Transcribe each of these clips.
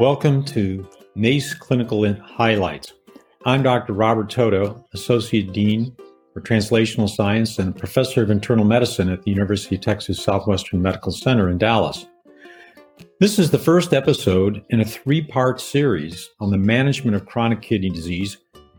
Welcome to NACE Clinical Highlights. I'm Dr. Robert Toto, Associate Dean for Translational Science and Professor of Internal Medicine at the University of Texas Southwestern Medical Center in Dallas. This is the first episode in a three part series on the management of chronic kidney disease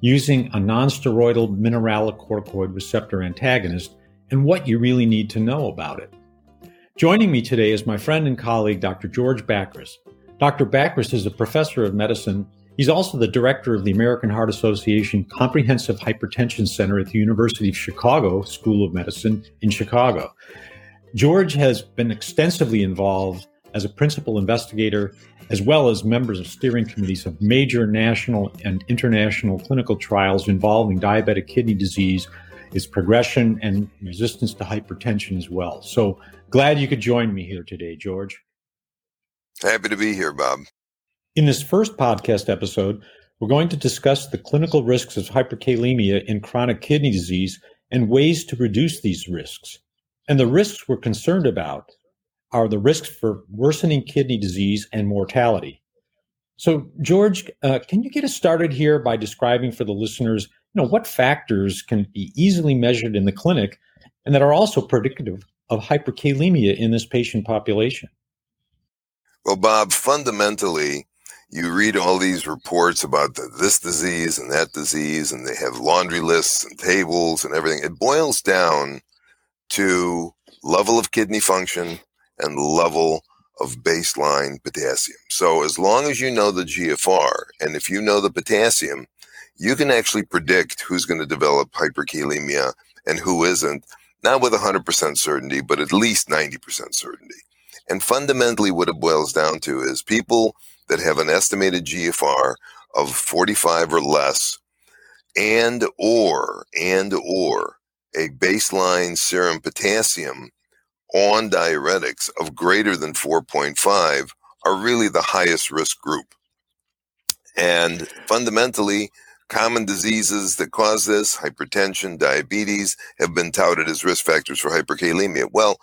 using a nonsteroidal mineralocorticoid receptor antagonist and what you really need to know about it. Joining me today is my friend and colleague, Dr. George Bakris. Dr. Bakris is a professor of medicine. He's also the director of the American Heart Association Comprehensive Hypertension Center at the University of Chicago School of Medicine in Chicago. George has been extensively involved as a principal investigator, as well as members of steering committees of major national and international clinical trials involving diabetic kidney disease, its progression, and resistance to hypertension as well. So glad you could join me here today, George. Happy to be here, Bob. In this first podcast episode, we're going to discuss the clinical risks of hyperkalemia in chronic kidney disease and ways to reduce these risks. And the risks we're concerned about are the risks for worsening kidney disease and mortality. So, George, uh, can you get us started here by describing for the listeners, you know, what factors can be easily measured in the clinic and that are also predictive of hyperkalemia in this patient population? Well, Bob, fundamentally, you read all these reports about the, this disease and that disease, and they have laundry lists and tables and everything. It boils down to level of kidney function and level of baseline potassium. So, as long as you know the GFR and if you know the potassium, you can actually predict who's going to develop hyperkalemia and who isn't, not with 100% certainty, but at least 90% certainty. And fundamentally, what it boils down to is people that have an estimated GFR of 45 or less, and or and or a baseline serum potassium on diuretics of greater than 4.5 are really the highest risk group. And fundamentally, common diseases that cause this, hypertension, diabetes, have been touted as risk factors for hyperkalemia. Well,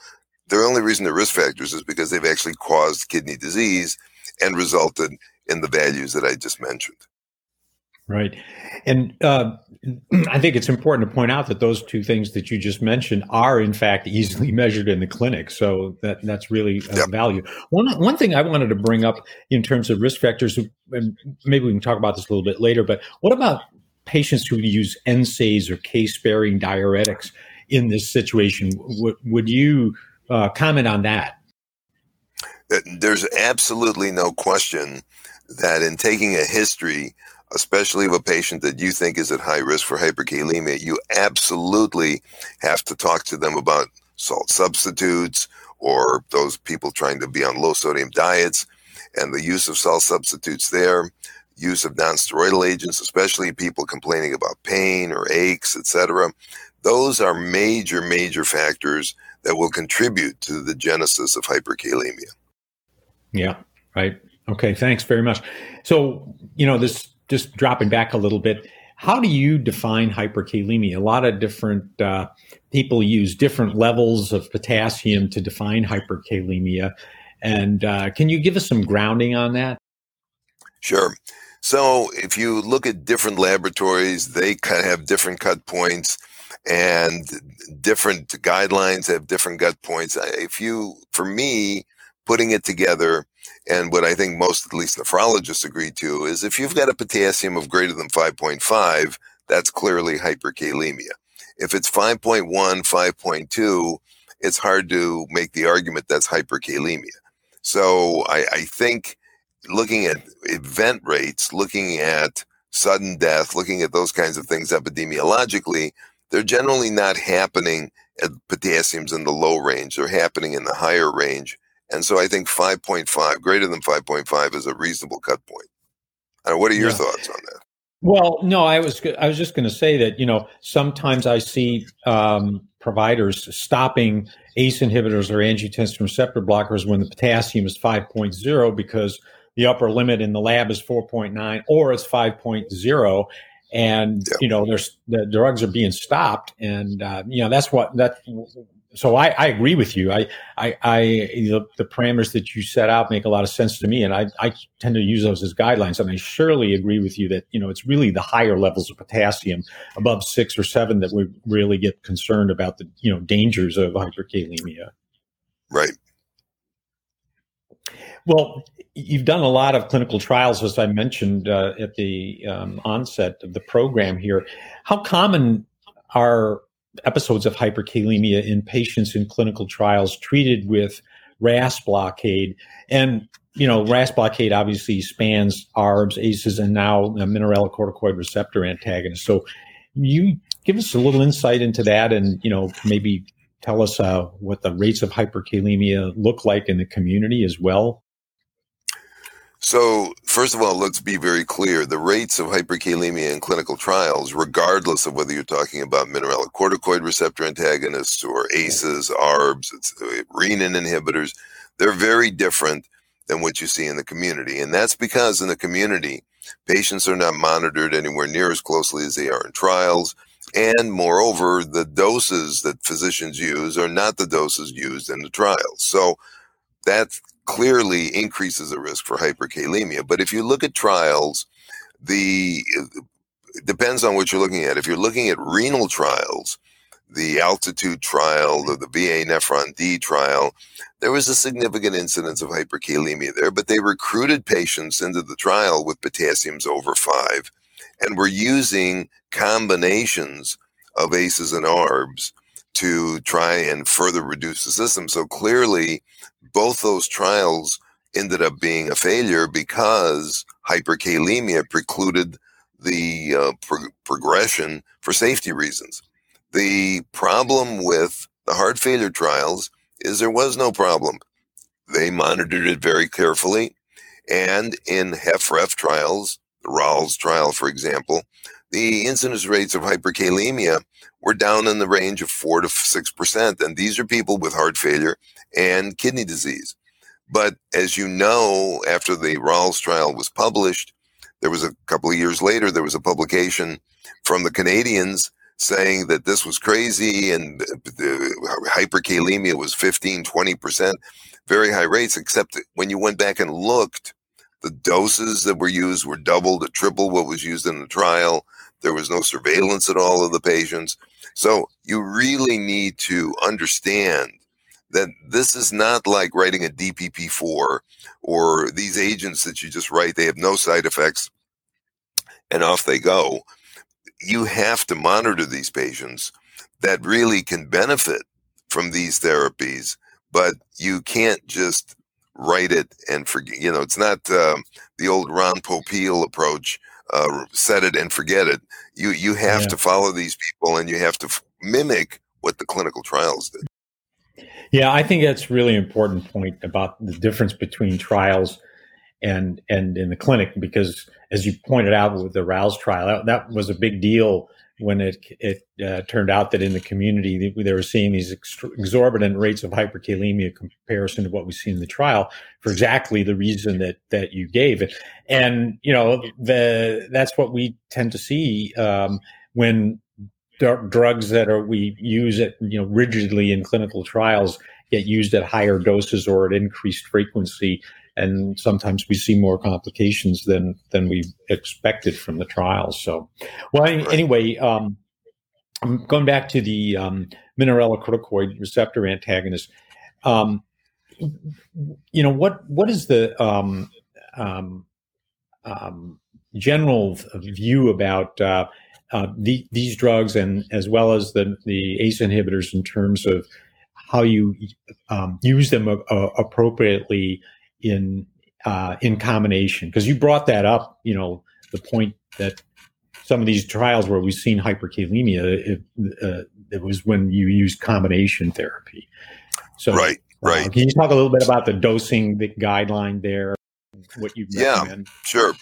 the only reason they're risk factors is because they've actually caused kidney disease and resulted in the values that I just mentioned. Right. And uh, I think it's important to point out that those two things that you just mentioned are, in fact, easily measured in the clinic. So that that's really uh, yep. value. One one thing I wanted to bring up in terms of risk factors, and maybe we can talk about this a little bit later. But what about patients who use NSAIDs or K-sparing diuretics in this situation? W- would you uh, comment on that. There's absolutely no question that in taking a history, especially of a patient that you think is at high risk for hyperkalemia, you absolutely have to talk to them about salt substitutes or those people trying to be on low sodium diets and the use of salt substitutes there, use of nonsteroidal agents, especially people complaining about pain or aches, etc. Those are major, major factors that will contribute to the genesis of hyperkalemia. Yeah, right. Okay, thanks very much. So, you know, this just dropping back a little bit, how do you define hyperkalemia? A lot of different uh, people use different levels of potassium to define hyperkalemia. And uh, can you give us some grounding on that? Sure. So, if you look at different laboratories, they kind of have different cut points and different guidelines have different cut points. If you, for me, putting it together, and what I think most, at least nephrologists agree to, is if you've got a potassium of greater than 5.5, that's clearly hyperkalemia. If it's 5.1, 5.2, it's hard to make the argument that's hyperkalemia. So I, I think looking at event rates, looking at sudden death, looking at those kinds of things epidemiologically, they're generally not happening at potassiums in the low range. They're happening in the higher range. And so I think 5.5, greater than 5.5 is a reasonable cut point. Uh, what are your yeah. thoughts on that? Well, no, I was I was just going to say that you know sometimes I see um, providers stopping ACE inhibitors or angiotensin receptor blockers when the potassium is 5.0 because the upper limit in the lab is 4.9 or it's 5.0 and you know there's the drugs are being stopped and uh, you know that's what that so I, I, agree with you. I, I, I the, the, parameters that you set out make a lot of sense to me, and I, I tend to use those as guidelines. And I surely agree with you that you know it's really the higher levels of potassium, above six or seven, that we really get concerned about the you know dangers of hyperkalemia. Right. Well, you've done a lot of clinical trials, as I mentioned uh, at the um, onset of the program here. How common are episodes of hyperkalemia in patients in clinical trials treated with RAS blockade. And, you know, RAS blockade obviously spans ARBs, ACEs, and now mineralocorticoid receptor antagonists. So you give us a little insight into that and, you know, maybe tell us uh, what the rates of hyperkalemia look like in the community as well. So, first of all, let's be very clear. The rates of hyperkalemia in clinical trials, regardless of whether you're talking about mineralocorticoid receptor antagonists or ACEs, ARBs, uh, renin inhibitors, they're very different than what you see in the community. And that's because in the community, patients are not monitored anywhere near as closely as they are in trials. And moreover, the doses that physicians use are not the doses used in the trials. So that clearly increases the risk for hyperkalemia. But if you look at trials, the depends on what you're looking at. If you're looking at renal trials, the altitude trial, the, the VA Nephron D trial, there was a significant incidence of hyperkalemia there, but they recruited patients into the trial with potassiums over five and were using combinations of ACEs and ARBs to try and further reduce the system. So clearly, both those trials ended up being a failure because hyperkalemia precluded the uh, pro- progression for safety reasons. The problem with the heart failure trials is there was no problem. They monitored it very carefully. And in HFrEF trials, the RALES trial, for example, the incidence rates of hyperkalemia were down in the range of 4 to 6%. And these are people with heart failure and kidney disease. But as you know, after the RALES trial was published, there was a couple of years later, there was a publication from the Canadians saying that this was crazy and hyperkalemia was 15, 20%, very high rates, except when you went back and looked, the doses that were used were double to triple what was used in the trial. There was no surveillance at all of the patients. So you really need to understand that this is not like writing a DPP4 or these agents that you just write, they have no side effects and off they go. You have to monitor these patients that really can benefit from these therapies, but you can't just write it and forget. You know, it's not uh, the old Ron Popeil approach. Uh, set it and forget it. You you have yeah. to follow these people and you have to f- mimic what the clinical trials did. Yeah, I think that's really important point about the difference between trials and and in the clinic because as you pointed out with the RALES trial, that, that was a big deal when it it uh, turned out that in the community they, were seeing these exorbitant rates of hyperkalemia comparison to what we see in the trial for exactly the reason that that you gave it, and you know the that's what we tend to see um, when drugs that are we use it you know rigidly in clinical trials get used at higher doses or at increased frequency and sometimes we see more complications than than we expected from the trials so well anyway um, going back to the um, mineralocorticoid receptor antagonist. Um, you know what what is the um, um, um, general view about uh, uh, the, these drugs and as well as the, the ACE inhibitors in terms of how you um, use them uh, appropriately in uh, in combination. Because you brought that up, you know, the point that some of these trials where we've seen hyperkalemia, it, uh, it was when you use combination therapy. So, right, uh, right. can you talk a little bit about the dosing, the guideline there? What you yeah, sure.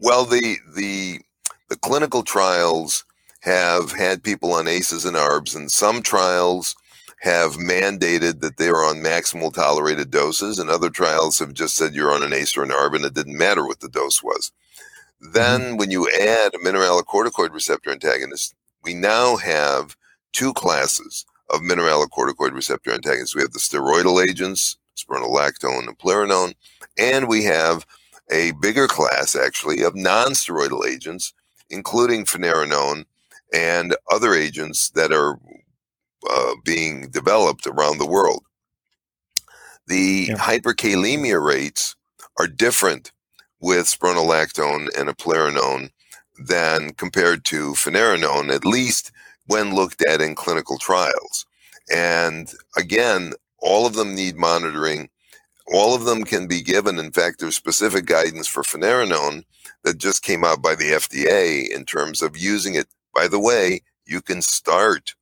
Well, the the the clinical trials have had people on ACEs and ARBs, and some trials have mandated that they are on maximal tolerated doses, and other trials have just said you're on an ACE or an ARB, and it didn't matter what the dose was. Then, mm-hmm. when you add a mineralocorticoid receptor antagonist, we now have two classes of mineralocorticoid receptor antagonists. We have the steroidal agents, spironolactone and eplerenone, and we have a bigger class actually of non-steroidal agents, including finerenone and other agents that are uh, being developed around the world. The yeah. hyperkalemia rates are different with spironolactone and eplerenone than compared to finerenone, at least when looked at in clinical trials. And again, all of them need monitoring. All of them can be given. In fact, there's specific guidance for finerenone that just came out by the FDA in terms of using it. By the way, you can start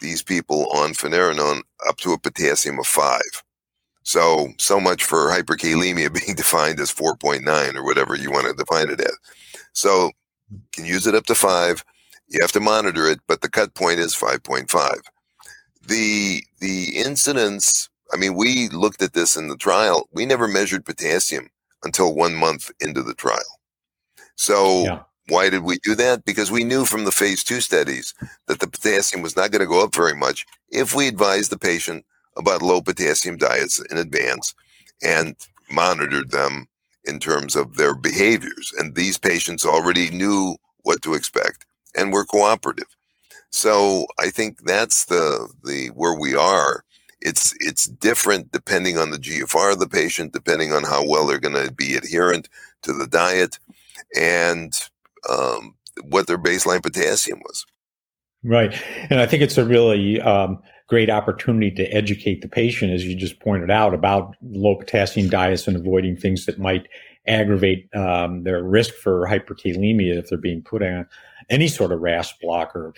these people on finerenone up to a potassium of five. So, so much for hyperkalemia being defined as 4.9 or whatever you want to define it as. So, can use it up to five. You have to monitor it, but the cut point is 5.5. The the incidence, I mean, we looked at this in the trial. We never measured potassium until one month into the trial. So yeah. Why did we do that? Because we knew from the phase two studies that the potassium was not going to go up very much if we advised the patient about low potassium diets in advance and monitored them in terms of their behaviors. And these patients already knew what to expect and were cooperative. So I think that's the the where we are. It's it's different depending on the GFR of the patient, depending on how well they're going to be adherent to the diet, and um, what their baseline potassium was. Right, and I think it's a really um, great opportunity to educate the patient, as you just pointed out, about low potassium diets and avoiding things that might aggravate um, their risk for hyperkalemia if they're being put on any sort of RAS blocker.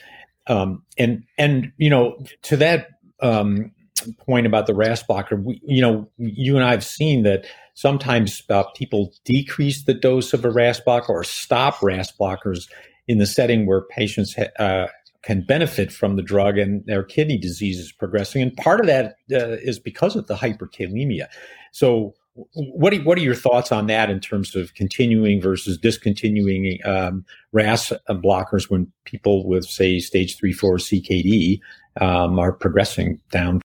Um, and and you know to that um, point about the RAS blocker, we, you know you and I have seen that sometimes uh, people decrease the dose of a RAS blocker or stop RAS blockers in the setting where patients ha- uh, can benefit from the drug and their kidney disease is progressing. And part of that uh, is because of the hyperkalemia. So, what are, what are your thoughts on that in terms of continuing versus discontinuing um, RAS blockers when people with, say, stage three, four CKD um, are progressing down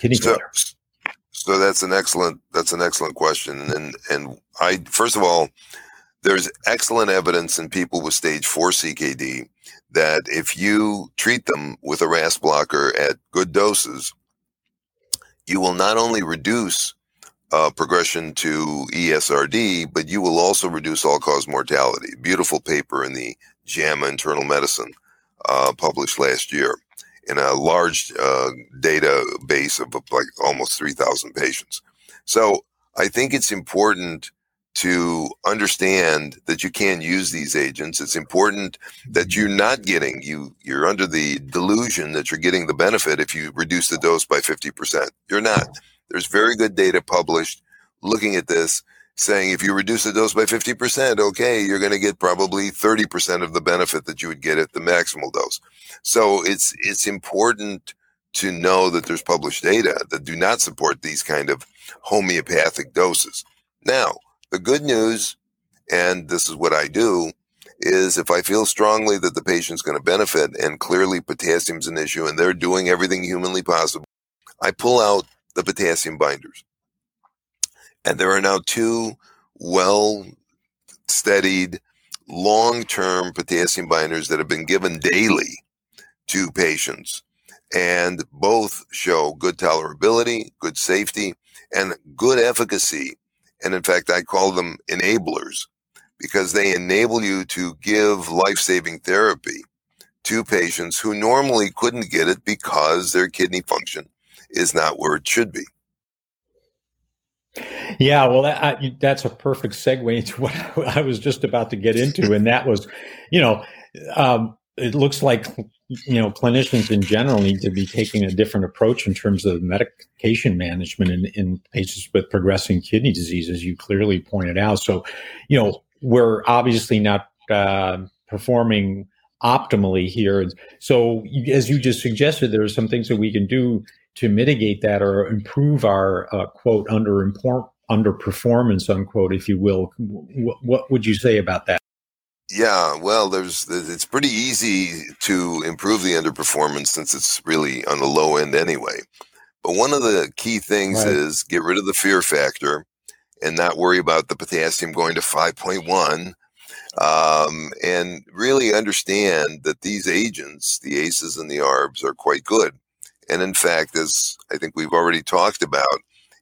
kidney so, failure? So that's an excellent that's an excellent question, and and I first of all, there's excellent evidence in people with stage four CKD that if you treat them with a RAS blocker at good doses, you will not only reduce uh, progression to ESRD, but you will also reduce all cause mortality. Beautiful paper in the JAMA Internal Medicine uh, published last year in a large uh, database of like almost 3,000 patients. So I think it's important to understand that you can use these agents. It's important that you're not getting you you're under the delusion that you're getting the benefit if you reduce the dose by 50%. You're not. There's very good data published looking at this saying if you reduce the dose by 50%, okay, you're going to get probably 30% of the benefit that you would get at the maximal dose. So it's it's important to know that there's published data that do not support these kind of homeopathic doses. Now, the good news, and this is what I do, is if I feel strongly that the patient's going to benefit and clearly potassium's an issue and they're doing everything humanly possible, I pull out the potassium binders. And there are now two well studied long term potassium binders that have been given daily to patients. And both show good tolerability, good safety, and good efficacy and in fact, I call them enablers because they enable you to give life saving therapy to patients who normally couldn't get it because their kidney function is not where it should be. Yeah, well, that, I, that's a perfect segue into what I was just about to get into, and that was, you know, um, it looks like you know clinicians in general need to be taking a different approach in terms of medication management in, in patients with progressing kidney disease, as you clearly pointed out. So, you know, we're obviously not uh, performing optimally here. So, as you just suggested, there are some things that we can do to mitigate that or improve our uh, quote under underperformance unquote, if you will. W- what would you say about that? Yeah, well, there's it's pretty easy to improve the underperformance since it's really on the low end anyway. But one of the key things right. is get rid of the fear factor and not worry about the potassium going to 5.1 um, and really understand that these agents, the ACEs and the ARBs, are quite good. And in fact, as I think we've already talked about,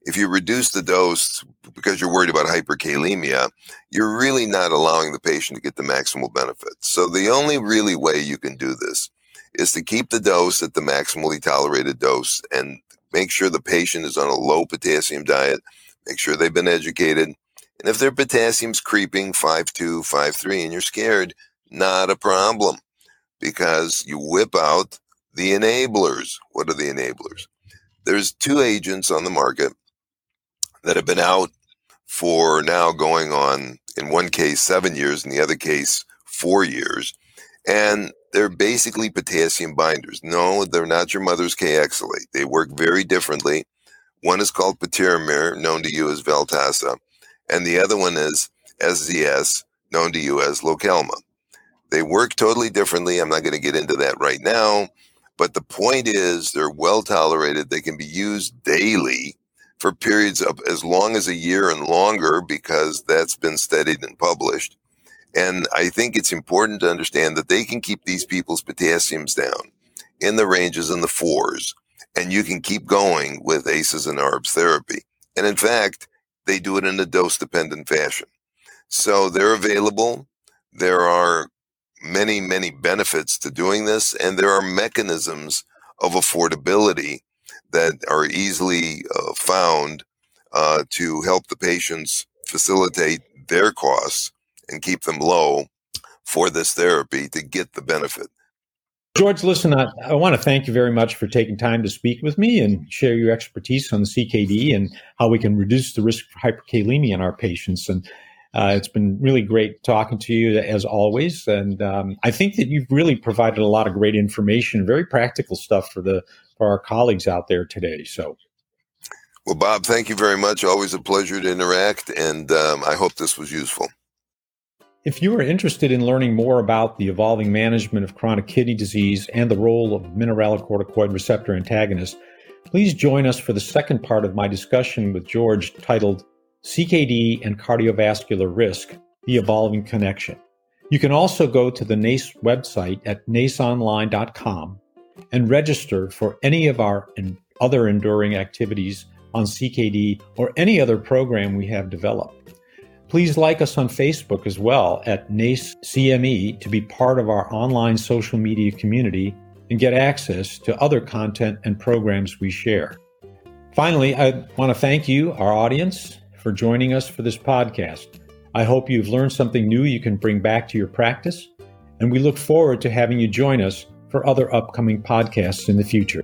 if you reduce the dose because you're worried about hyperkalemia, you're really not allowing the patient to get the maximal benefit. So the only really way you can do this is to keep the dose at the maximally tolerated dose and make sure the patient is on a low potassium diet, make sure they've been educated. And if their potassium's creeping 5.2, 5.3 and you're scared, not a problem because you whip out the enablers. What are the enablers? There's two agents on the market that have been out for now going on, in one case, seven years, in the other case, four years. And they're basically potassium binders. No, they're not your mother's Kayexalate. They work very differently. One is called patiromer, known to you as Veltassa, and the other one is SZC, known to you as Lokelma. They work totally differently. I'm not going to get into that right now. But the point is, they're well tolerated. They can be used daily for periods of as long as a year and longer because that's been studied and published. And I think it's important to understand that they can keep these people's potassiums down in the ranges in the fours, and you can keep going with ACEs and ARBs therapy. And in fact, they do it in a dose dependent fashion. So they're available. There are many, many benefits to doing this, and there are mechanisms of affordability that are easily uh, found uh, to help the patients facilitate their costs and keep them low for this therapy to get the benefit. George, listen, I, I, want to thank you very much for taking time to speak with me and share your expertise on the CKD and how we can reduce the risk for hyperkalemia in our patients. And uh, it's been really great talking to you as always. And um, I think that you've really provided a lot of great information, very practical stuff for the for our colleagues out there today. So. Well, Bob, thank you very much. Always a pleasure to interact, and um, I hope this was useful. If you are interested in learning more about the evolving management of chronic kidney disease and the role of mineralocorticoid receptor antagonists, please join us for the second part of my discussion with George titled CKD and Cardiovascular Risk The Evolving Connection. You can also go to the NACE website at naceonline.com and register for any of our other enduring activities on CKD or any other program we have developed. Please like us on Facebook as well at NACE CME to be part of our online social media community and get access to other content and programs we share. Finally, I want to thank you, our audience, for joining us for this podcast. I hope you've learned something new you can bring back to your practice, and we look forward to having you join us for other upcoming podcasts in the future.